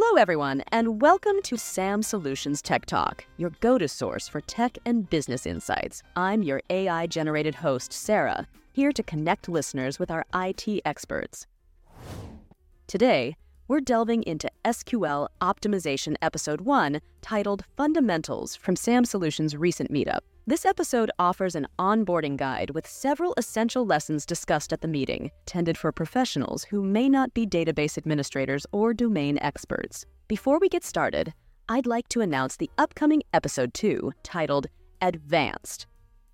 Hello, everyone, and welcome to SAM Solutions Tech Talk, your go to source for tech and business insights. I'm your AI generated host, Sarah, here to connect listeners with our IT experts. Today, we're delving into SQL Optimization Episode 1, titled Fundamentals from SAM Solutions' recent meetup. This episode offers an onboarding guide with several essential lessons discussed at the meeting, intended for professionals who may not be database administrators or domain experts. Before we get started, I'd like to announce the upcoming episode 2, titled Advanced,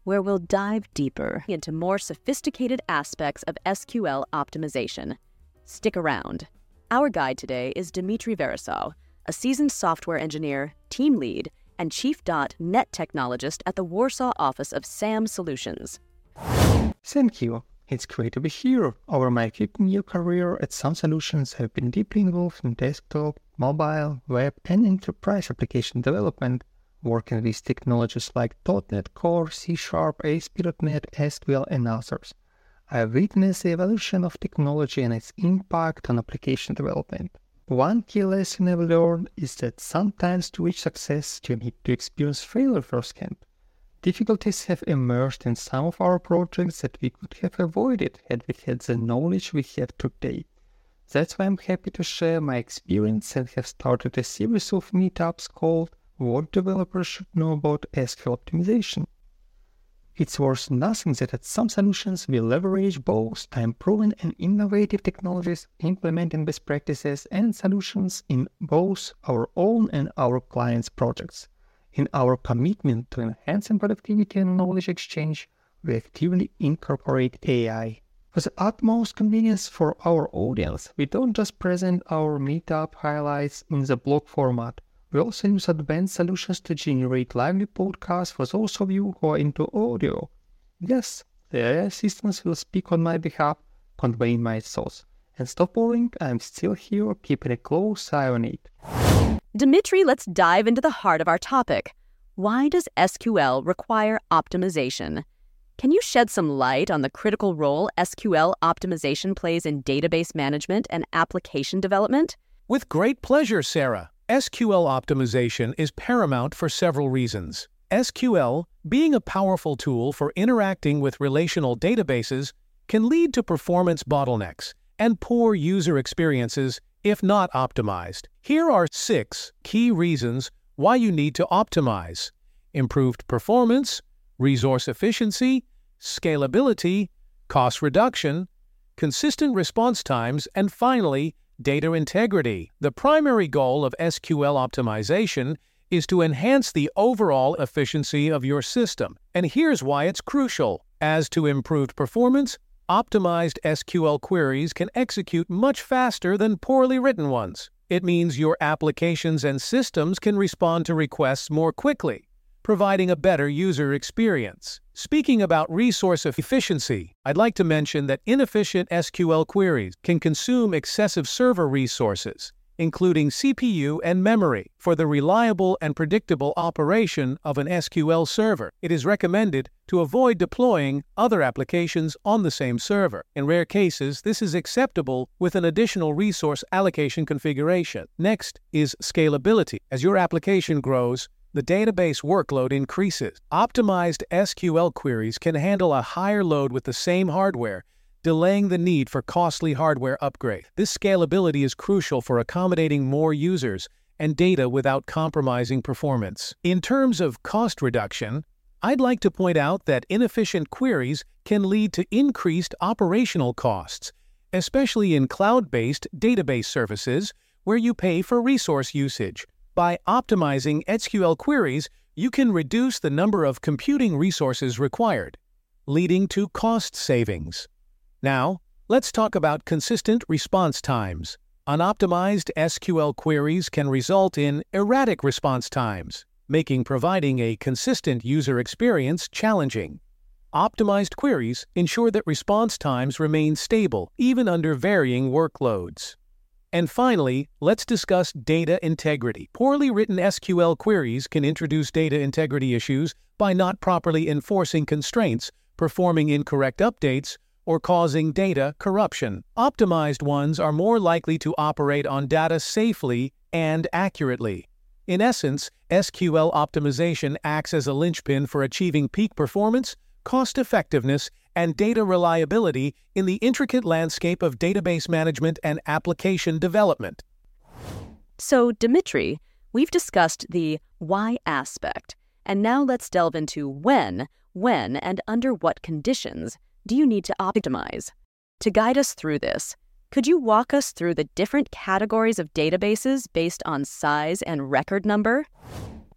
where we'll dive deeper into more sophisticated aspects of SQL optimization. Stick around. Our guide today is Dmitry Verasau, a seasoned software engineer, team lead, and Chief Dot Net Technologist at the Warsaw office of SAM Solutions. Thank you. It's great to be here. Over my 15-year career at SAM Solutions, I've been deeply involved in desktop, mobile, web, and enterprise application development, working with technologies like .NET Core, C Sharp, ASP.NET, SQL, and others. I've witnessed the evolution of technology and its impact on application development. One key lesson I've learned is that sometimes to reach success, you need to experience failure firsthand. Difficulties have emerged in some of our projects that we could have avoided had we had the knowledge we have today. That's why I'm happy to share my experience and have started a series of meetups called What Developers Should Know About SQL Optimization. It's worth noting that at SAM Solutions we leverage both time-proven and innovative technologies, implementing best practices and solutions in both our own and our clients' projects. In our commitment to enhancing productivity and knowledge exchange, we actively incorporate AI. For the utmost convenience for our audience, we don't just present our meetup highlights in the blog format. We also use advanced solutions to generate lively podcasts for those of you who are into audio. Yes, the AI assistants will speak on my behalf, conveying my thoughts. And stop worrying, I'm still here, keeping a close eye on it. Dmitry, let's dive into the heart of our topic. Why does SQL require optimization? Can you shed some light on the critical role SQL optimization plays in database management and application development? With great pleasure, Sarah. SQL optimization is paramount for several reasons. SQL, being a powerful tool for interacting with relational databases, can lead to performance bottlenecks and poor user experiences if not optimized. Here are six key reasons why you need to optimize. Improved performance, resource efficiency, scalability, cost reduction, consistent response times, and finally, data integrity. The primary goal of SQL optimization is to enhance the overall efficiency of your system. And here's why it's crucial. As to improved performance, optimized SQL queries can execute much faster than poorly written ones. It means your applications and systems can respond to requests more quickly, providing a better user experience. Speaking about resource efficiency, I'd like to mention that inefficient SQL queries can consume excessive server resources, including CPU and memory, for the reliable and predictable operation of an SQL server. It is recommended to avoid deploying other applications on the same server. In rare cases, this is acceptable with an additional resource allocation configuration. Next is scalability. As your application grows, the database workload increases. Optimized SQL queries can handle a higher load with the same hardware, delaying the need for costly hardware upgrade. This scalability is crucial for accommodating more users and data without compromising performance. In terms of cost reduction, I'd like to point out that inefficient queries can lead to increased operational costs, especially in cloud-based database services where you pay for resource usage. By optimizing SQL queries, you can reduce the number of computing resources required, leading to cost savings. Now, let's talk about consistent response times. Unoptimized SQL queries can result in erratic response times, making providing a consistent user experience challenging. Optimized queries ensure that response times remain stable even under varying workloads. And finally, let's discuss data integrity. Poorly written SQL queries can introduce data integrity issues by not properly enforcing constraints, performing incorrect updates, or causing data corruption. Optimized ones are more likely to operate on data safely and accurately. In essence, SQL optimization acts as a linchpin for achieving peak performance, cost effectiveness, and data reliability in the intricate landscape of database management and application development. So, Dimitri, we've discussed the why aspect, and now let's delve into when, when, and under what conditions do you need to optimize? To guide us through this, could you walk us through the different categories of databases based on size and record number?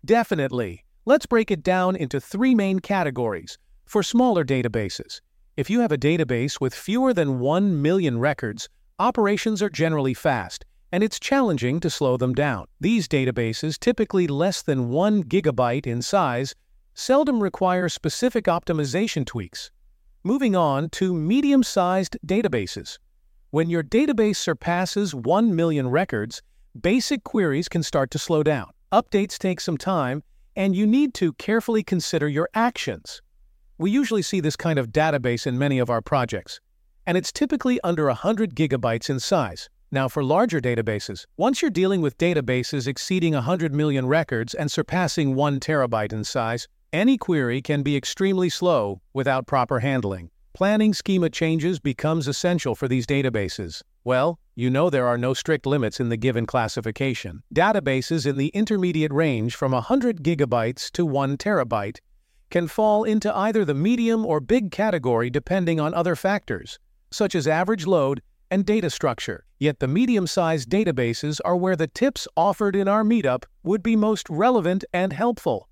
Definitely. Let's break it down into three main categories. For smaller databases, if you have a database with fewer than 1 million records, operations are generally fast, and it's challenging to slow them down. These databases, typically less than 1 gigabyte in size, seldom require specific optimization tweaks. Moving on to medium-sized databases. When your database surpasses 1 million records, basic queries can start to slow down. Updates take some time, and you need to carefully consider your actions. We usually see this kind of database in many of our projects, and it's typically under 100 gigabytes in size. Now, for larger databases, once you're dealing with databases exceeding 100 million records and surpassing 1 terabyte in size, any query can be extremely slow without proper handling. Planning schema changes becomes essential for these databases. Well, you know there are no strict limits in the given classification. Databases in the intermediate range from 100 gigabytes to 1 terabyte can fall into either the medium or big category depending on other factors, such as average load and data structure. Yet the medium-sized databases are where the tips offered in our meetup would be most relevant and helpful.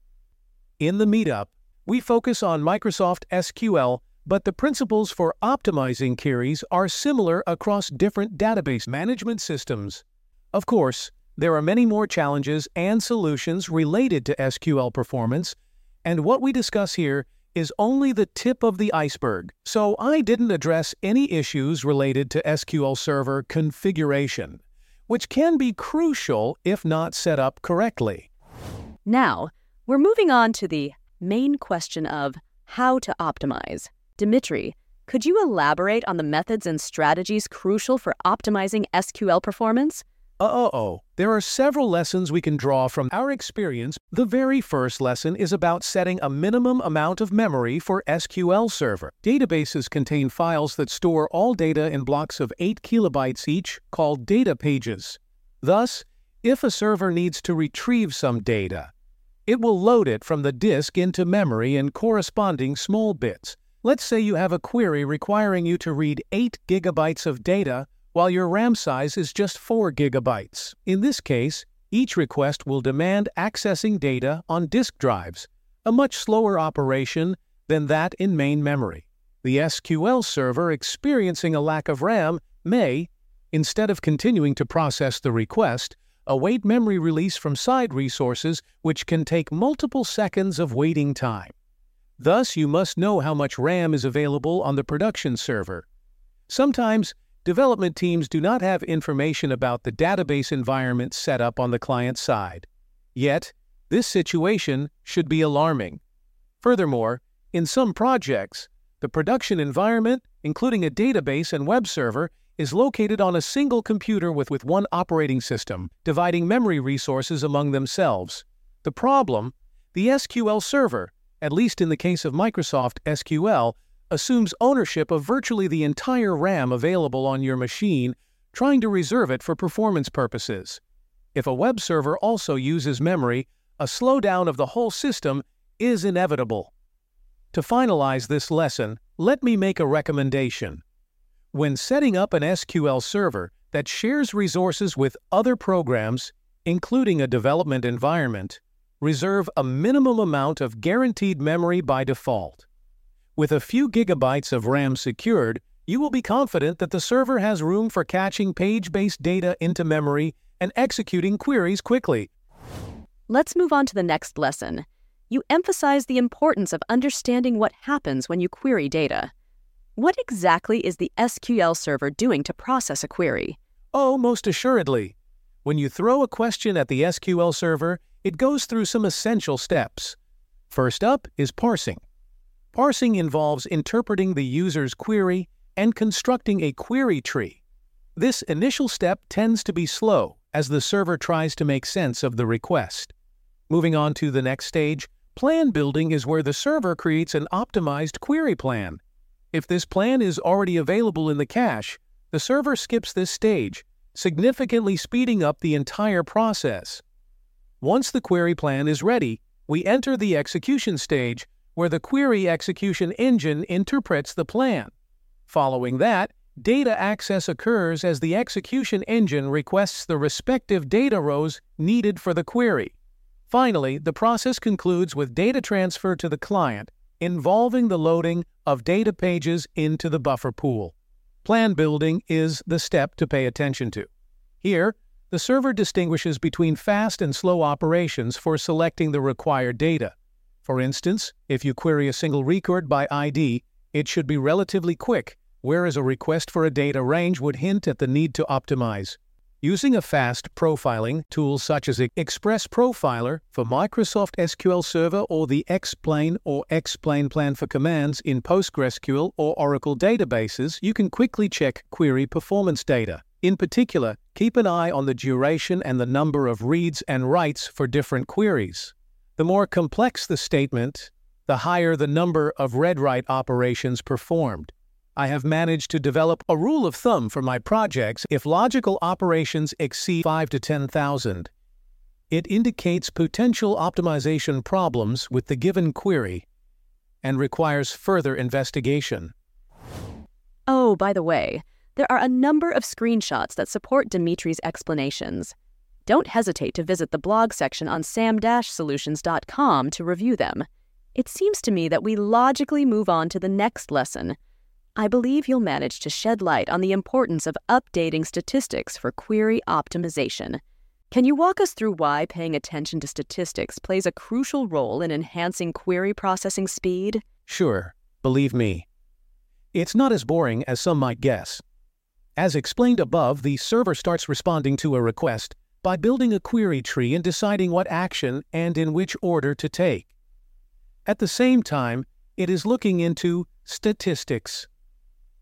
In the meetup, we focus on Microsoft SQL, but the principles for optimizing queries are similar across different database management systems. Of course, there are many more challenges and solutions related to SQL performance and what we discuss here is only the tip of the iceberg, so I didn't address any issues related to SQL Server configuration, which can be crucial if not set up correctly. Now, we're moving on to the main question of how to optimize. Dimitri, could you elaborate on the methods and strategies crucial for optimizing SQL performance? Uh-oh, there are several lessons we can draw from our experience. The very first lesson is about setting a minimum amount of memory for SQL Server. Databases contain files that store all data in blocks of 8 kilobytes each, called data pages. Thus, if a server needs to retrieve some data, it will load it from the disk into memory in corresponding small bits. Let's say you have a query requiring you to read 8 gigabytes of data while your RAM size is just 4 gigabytes. In this case, each request will demand accessing data on disk drives, a much slower operation than that in main memory. The SQL server experiencing a lack of RAM may, instead of continuing to process the request, await memory release from side resources which can take multiple seconds of waiting time. Thus, you must know how much RAM is available on the production server. Sometimes, development teams do not have information about the database environment set up on the client side. Yet, this situation should be alarming. Furthermore, in some projects, the production environment, including a database and web server, is located on a single computer with, with one operating system, dividing memory resources among themselves. The problem, the SQL server, at least in the case of Microsoft SQL, assumes ownership of virtually the entire RAM available on your machine, trying to reserve it for performance purposes. If a web server also uses memory, a slowdown of the whole system is inevitable. To finalize this lesson, let me make a recommendation. When setting up an SQL server that shares resources with other programs, including a development environment, reserve a minimum amount of guaranteed memory by default. With a few gigabytes of RAM secured, you will be confident that the server has room for caching page-based data into memory and executing queries quickly. Let's move on to the next lesson. You emphasize the importance of understanding what happens when you query data. What exactly is the SQL server doing to process a query? Oh, most assuredly. When you throw a question at the SQL server, it goes through some essential steps. First up is parsing. Parsing involves interpreting the user's query, and constructing a query tree. This initial step tends to be slow as the server tries to make sense of the request. Moving on to the next stage, plan building is where the server creates an optimized query plan. If this plan is already available in the cache, the server skips this stage, significantly speeding up the entire process. Once the query plan is ready, we enter the execution stage, where the query execution engine interprets the plan. Following that, data access occurs as the execution engine requests the respective data rows needed for the query. Finally, the process concludes with data transfer to the client, involving the loading of data pages into the buffer pool. Plan building is the step to pay attention to. Here, the server distinguishes between fast and slow operations for selecting the required data. For instance, if you query a single record by ID, it should be relatively quick, whereas a request for a data range would hint at the need to optimize. Using a fast profiling tool such as Express Profiler for Microsoft SQL Server or the Explain or Explain plan for commands in PostgreSQL or Oracle databases, you can quickly check query performance data. In particular, keep an eye on the duration and the number of reads and writes for different queries. The more complex the statement, the higher the number of read-write operations performed. I have managed to develop a rule of thumb for my projects if logical operations exceed 5 to 10,000. It indicates potential optimization problems with the given query and requires further investigation. Oh, by the way, there are a number of screenshots that support Dimitri's explanations. Don't hesitate to visit the blog section on sam-solutions.com to review them. It seems to me that we logically move on to the next lesson – I believe you'll manage to shed light on the importance of updating statistics for query optimization. Can you walk us through why paying attention to statistics plays a crucial role in enhancing query processing speed? Sure, believe me. It's not as boring as some might guess. As explained above, the server starts responding to a request by building a query tree and deciding what action and in which order to take. At the same time, it is looking into statistics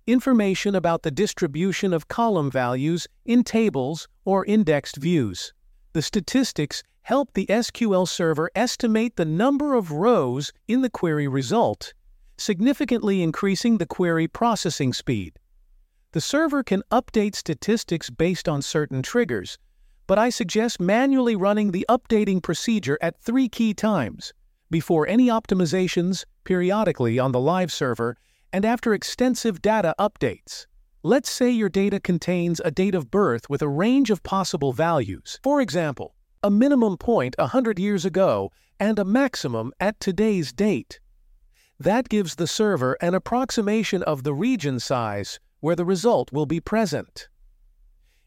information about the distribution of column values in tables or indexed views. The statistics help the SQL server estimate the number of rows in the query result, significantly increasing the query processing speed. The server can update statistics based on certain triggers, but I suggest manually running the updating procedure at three key times before any optimizations, periodically on the live server, and after extensive data updates. Let's say your data contains a date of birth with a range of possible values. For example, a minimum point 100 years ago and a maximum at today's date. That gives the server an approximation of the region size where the result will be present.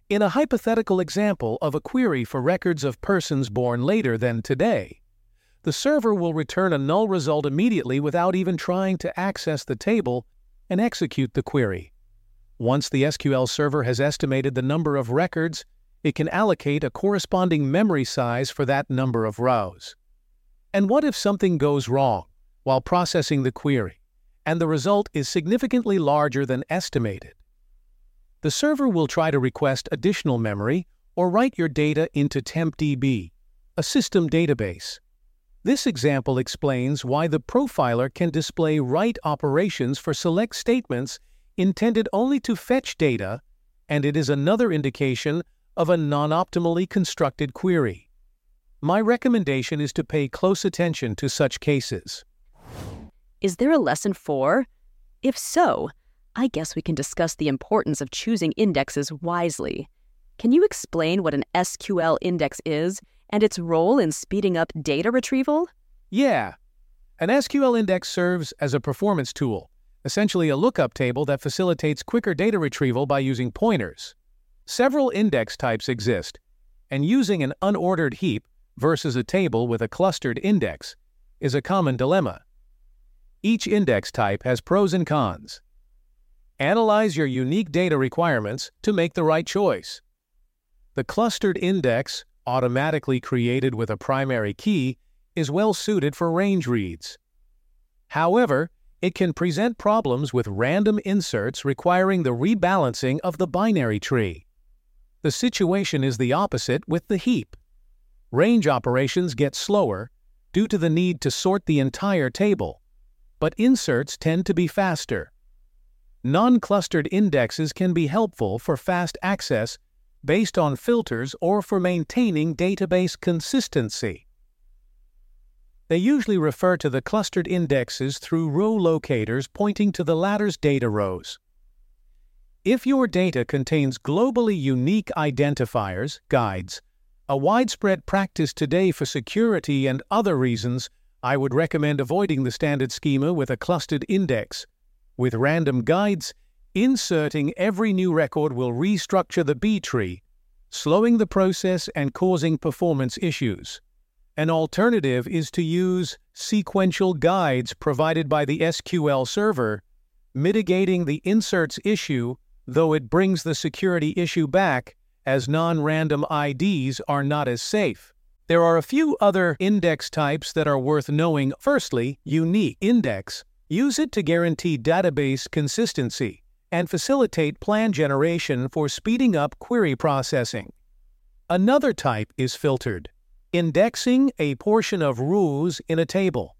In a hypothetical example of a query for records of persons born later than today, the server will return a null result immediately without even trying to access the table and execute the query. Once the SQL server has estimated the number of records, it can allocate a corresponding memory size for that number of rows. And what if something goes wrong while processing the query, and the result is significantly larger than estimated? The server will try to request additional memory or write your data into TempDB, a system database. This example explains why the profiler can display write operations for select statements intended only to fetch data, and it is another indication of a non-optimally constructed query. My recommendation is to pay close attention to such cases. Is there a lesson for? If so, I guess we can discuss the importance of choosing indexes wisely. Can you explain what an SQL index is and its role in speeding up data retrieval? Yeah. An SQL index serves as a performance tool, essentially a lookup table that facilitates quicker data retrieval by using pointers. Several index types exist, and using an unordered heap versus a table with a clustered index is a common dilemma. Each index type has pros and cons. Analyze your unique data requirements to make the right choice. The clustered index automatically created with a primary key, is well suited for range reads. However, it can present problems with random inserts requiring the rebalancing of the binary tree. The situation is the opposite with the heap. Range operations get slower due to the need to sort the entire table, but inserts tend to be faster. Non-clustered indexes can be helpful for fast access based on filters or for maintaining database consistency. They usually refer to the clustered indexes through row locators pointing to the latter's data rows. If your data contains globally unique identifiers, GUIDs, a widespread practice today for security and other reasons, I would recommend avoiding the standard schema with a clustered index. With random GUIDs, inserting every new record will restructure the B tree, slowing the process and causing performance issues. An alternative is to use sequential GUIDs provided by the SQL server, mitigating the inserts issue, though it brings the security issue back, as non-random IDs are not as safe. There are a few other index types that are worth knowing. Firstly, unique index. Use it to guarantee database consistency and facilitate plan generation for speeding up query processing. Another type is filtered indexing a portion of rows in a table.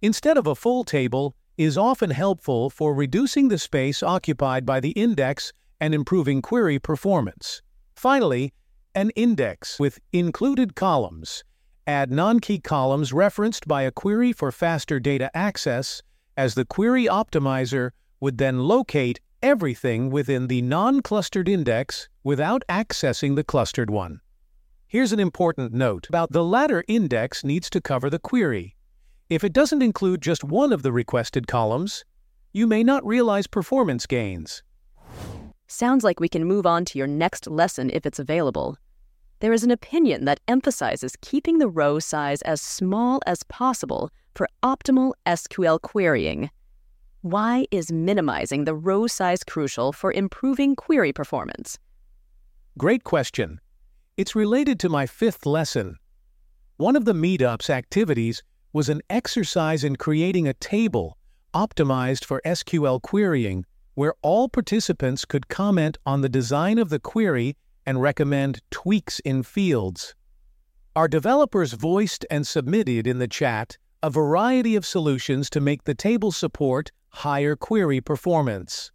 Instead of a full table, is often helpful for reducing the space occupied by the index and improving query performance. Finally, an index with included columns. Add non-key columns referenced by a query for faster data access, as the query optimizer would then locate everything within the non-clustered index without accessing the clustered one. Here's an important note about the latter index needs to cover the query. If it doesn't include just one of the requested columns, you may not realize performance gains. Sounds like we can move on to your next lesson if it's available. There is an opinion that emphasizes keeping the row size as small as possible for optimal SQL querying. Why is minimizing the row size crucial for improving query performance? Great question. It's related to my fifth lesson. One of the meetup's activities was an exercise in creating a table optimized for SQL querying where all participants could comment on the design of the query and recommend tweaks in fields. Our developers voiced and submitted in the chat a variety of solutions to make the table support higher query performance.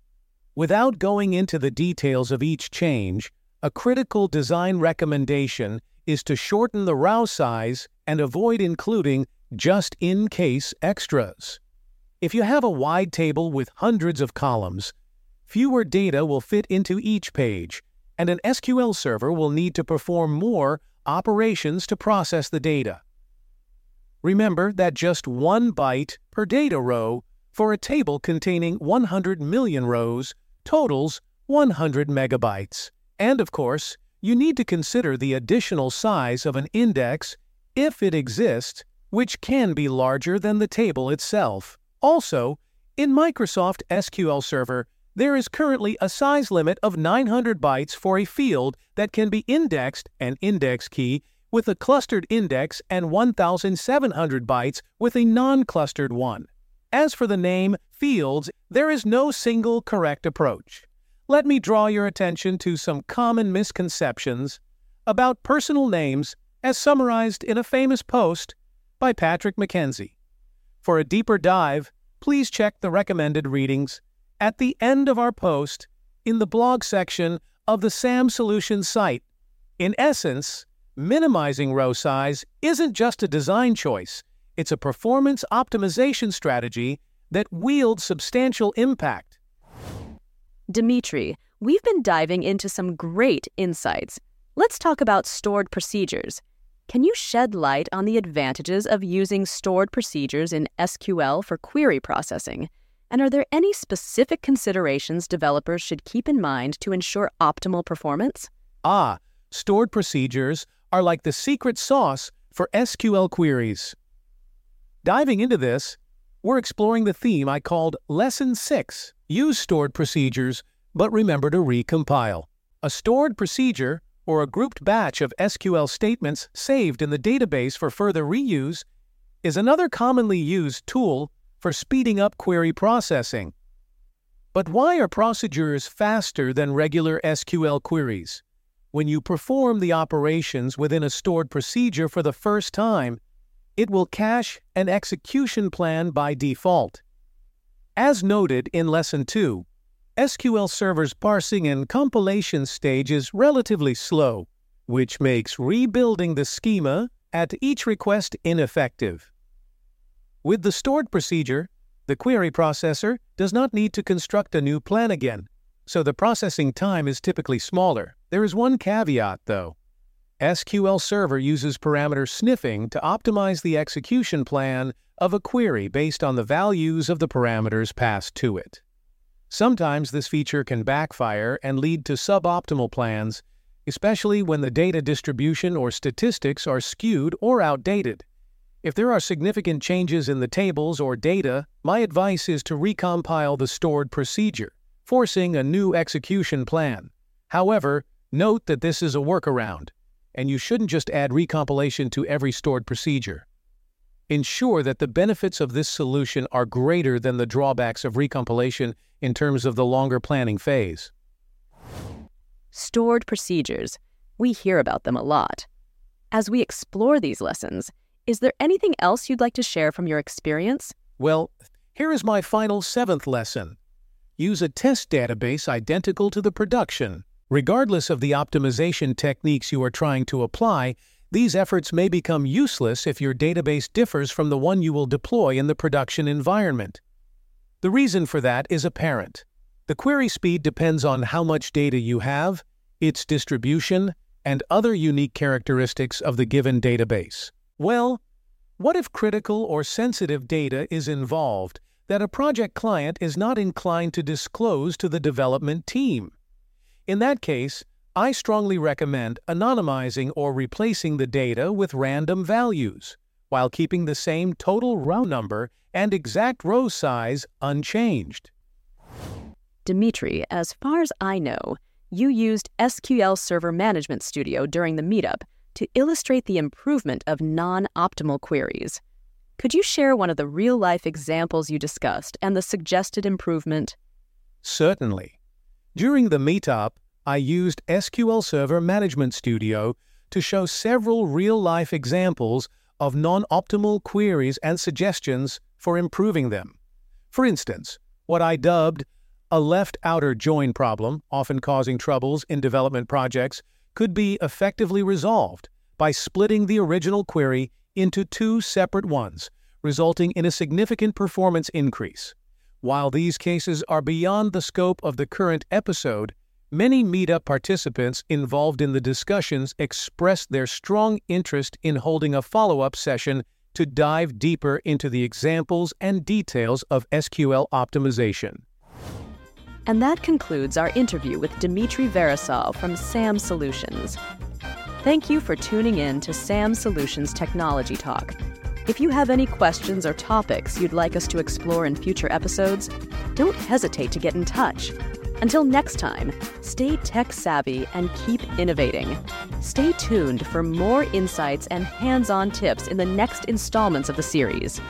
Without going into the details of each change, a critical design recommendation is to shorten the row size and avoid including just-in-case extras. If you have a wide table with hundreds of columns, fewer data will fit into each page, and an SQL server will need to perform more operations to process the data. Remember that just one byte per data row for a table containing 100 million rows totals 100 megabytes. And of course, you need to consider the additional size of an index, if it exists, which can be larger than the table itself. Also, in Microsoft SQL Server, there is currently a size limit of 900 bytes for a field that can be indexed an index key with a clustered index and 1,700 bytes with a non-clustered one. As for the name fields, there is no single correct approach let me draw your attention to some common misconceptions about personal names as summarized in a famous post by Patrick McKenzie. For a deeper dive, please check the recommended readings at the end of our post in the blog section of the SAM Solutions site. In essence, minimizing row size isn't just a design choice, it's a performance optimization strategy that wields substantial impact Dimitri, we've been diving into some great insights. Let's talk about stored procedures. Can you shed light on the advantages of using stored procedures in SQL for query processing? And are there any specific considerations developers should keep in mind to ensure optimal performance? Ah, stored procedures are like the secret sauce for SQL queries. Diving into this, we're exploring the theme I called Lesson 6 Use stored procedures, but remember to recompile. A stored procedure, or a grouped batch of SQL statements saved in the database for further reuse, is another commonly used tool for speeding up query processing. But why are procedures faster than regular SQL queries? When you perform the operations within a stored procedure for the first time, it will cache an execution plan by default. As noted in Lesson 2, SQL Server's parsing and compilation stage is relatively slow, which makes rebuilding the schema at each request ineffective. With the stored procedure, the query processor does not need to construct a new plan again, so the processing time is typically smaller. There is one caveat, though. SQL Server uses parameter sniffing to optimize the execution plan of a query based on the values of the parameters passed to it. Sometimes this feature can backfire and lead to suboptimal plans, especially when the data distribution or statistics are skewed or outdated. If there are significant changes in the tables or data, my advice is to recompile the stored procedure, forcing a new execution plan. However, note that this is a workaround and you shouldn't just add recompilation to every stored procedure. Ensure that the benefits of this solution are greater than the drawbacks of recompilation in terms of the longer planning phase. Stored procedures. We hear about them a lot. As we explore these lessons, is there anything else you'd like to share from your experience? Well, here is my final seventh lesson. Use a test database identical to the production Regardless of the optimization techniques you are trying to apply, these efforts may become useless if your database differs from the one you will deploy in the production environment. The reason for that is apparent. The query speed depends on how much data you have, its distribution, and other unique characteristics of the given database. Well, what if critical or sensitive data is involved that a project client is not inclined to disclose to the development team? In that case, I strongly recommend anonymizing or replacing the data with random values, while keeping the same total row number and exact row size unchanged. Dimitri, as far as I know, you used SQL Server Management Studio during the meetup to illustrate the improvement of non optimal queries. Could you share one of the real life examples you discussed and the suggested improvement? Certainly. During the meetup, I used SQL Server Management Studio to show several real-life examples of non-optimal queries and suggestions for improving them. For instance, what I dubbed a left outer join problem, often causing troubles in development projects, could be effectively resolved by splitting the original query into two separate ones, resulting in a significant performance increase. While these cases are beyond the scope of the current episode, many meetup participants involved in the discussions expressed their strong interest in holding a follow-up session to dive deeper into the examples and details of SQL optimization. And that concludes our interview with Dimitri Verasau from SAM Solutions. Thank you for tuning in to SAM Solutions Technology Talk. If you have any questions or topics you'd like us to explore in future episodes, don't hesitate to get in touch. Until next time, stay tech savvy and keep innovating. Stay tuned for more insights and hands on tips in the next installments of the series.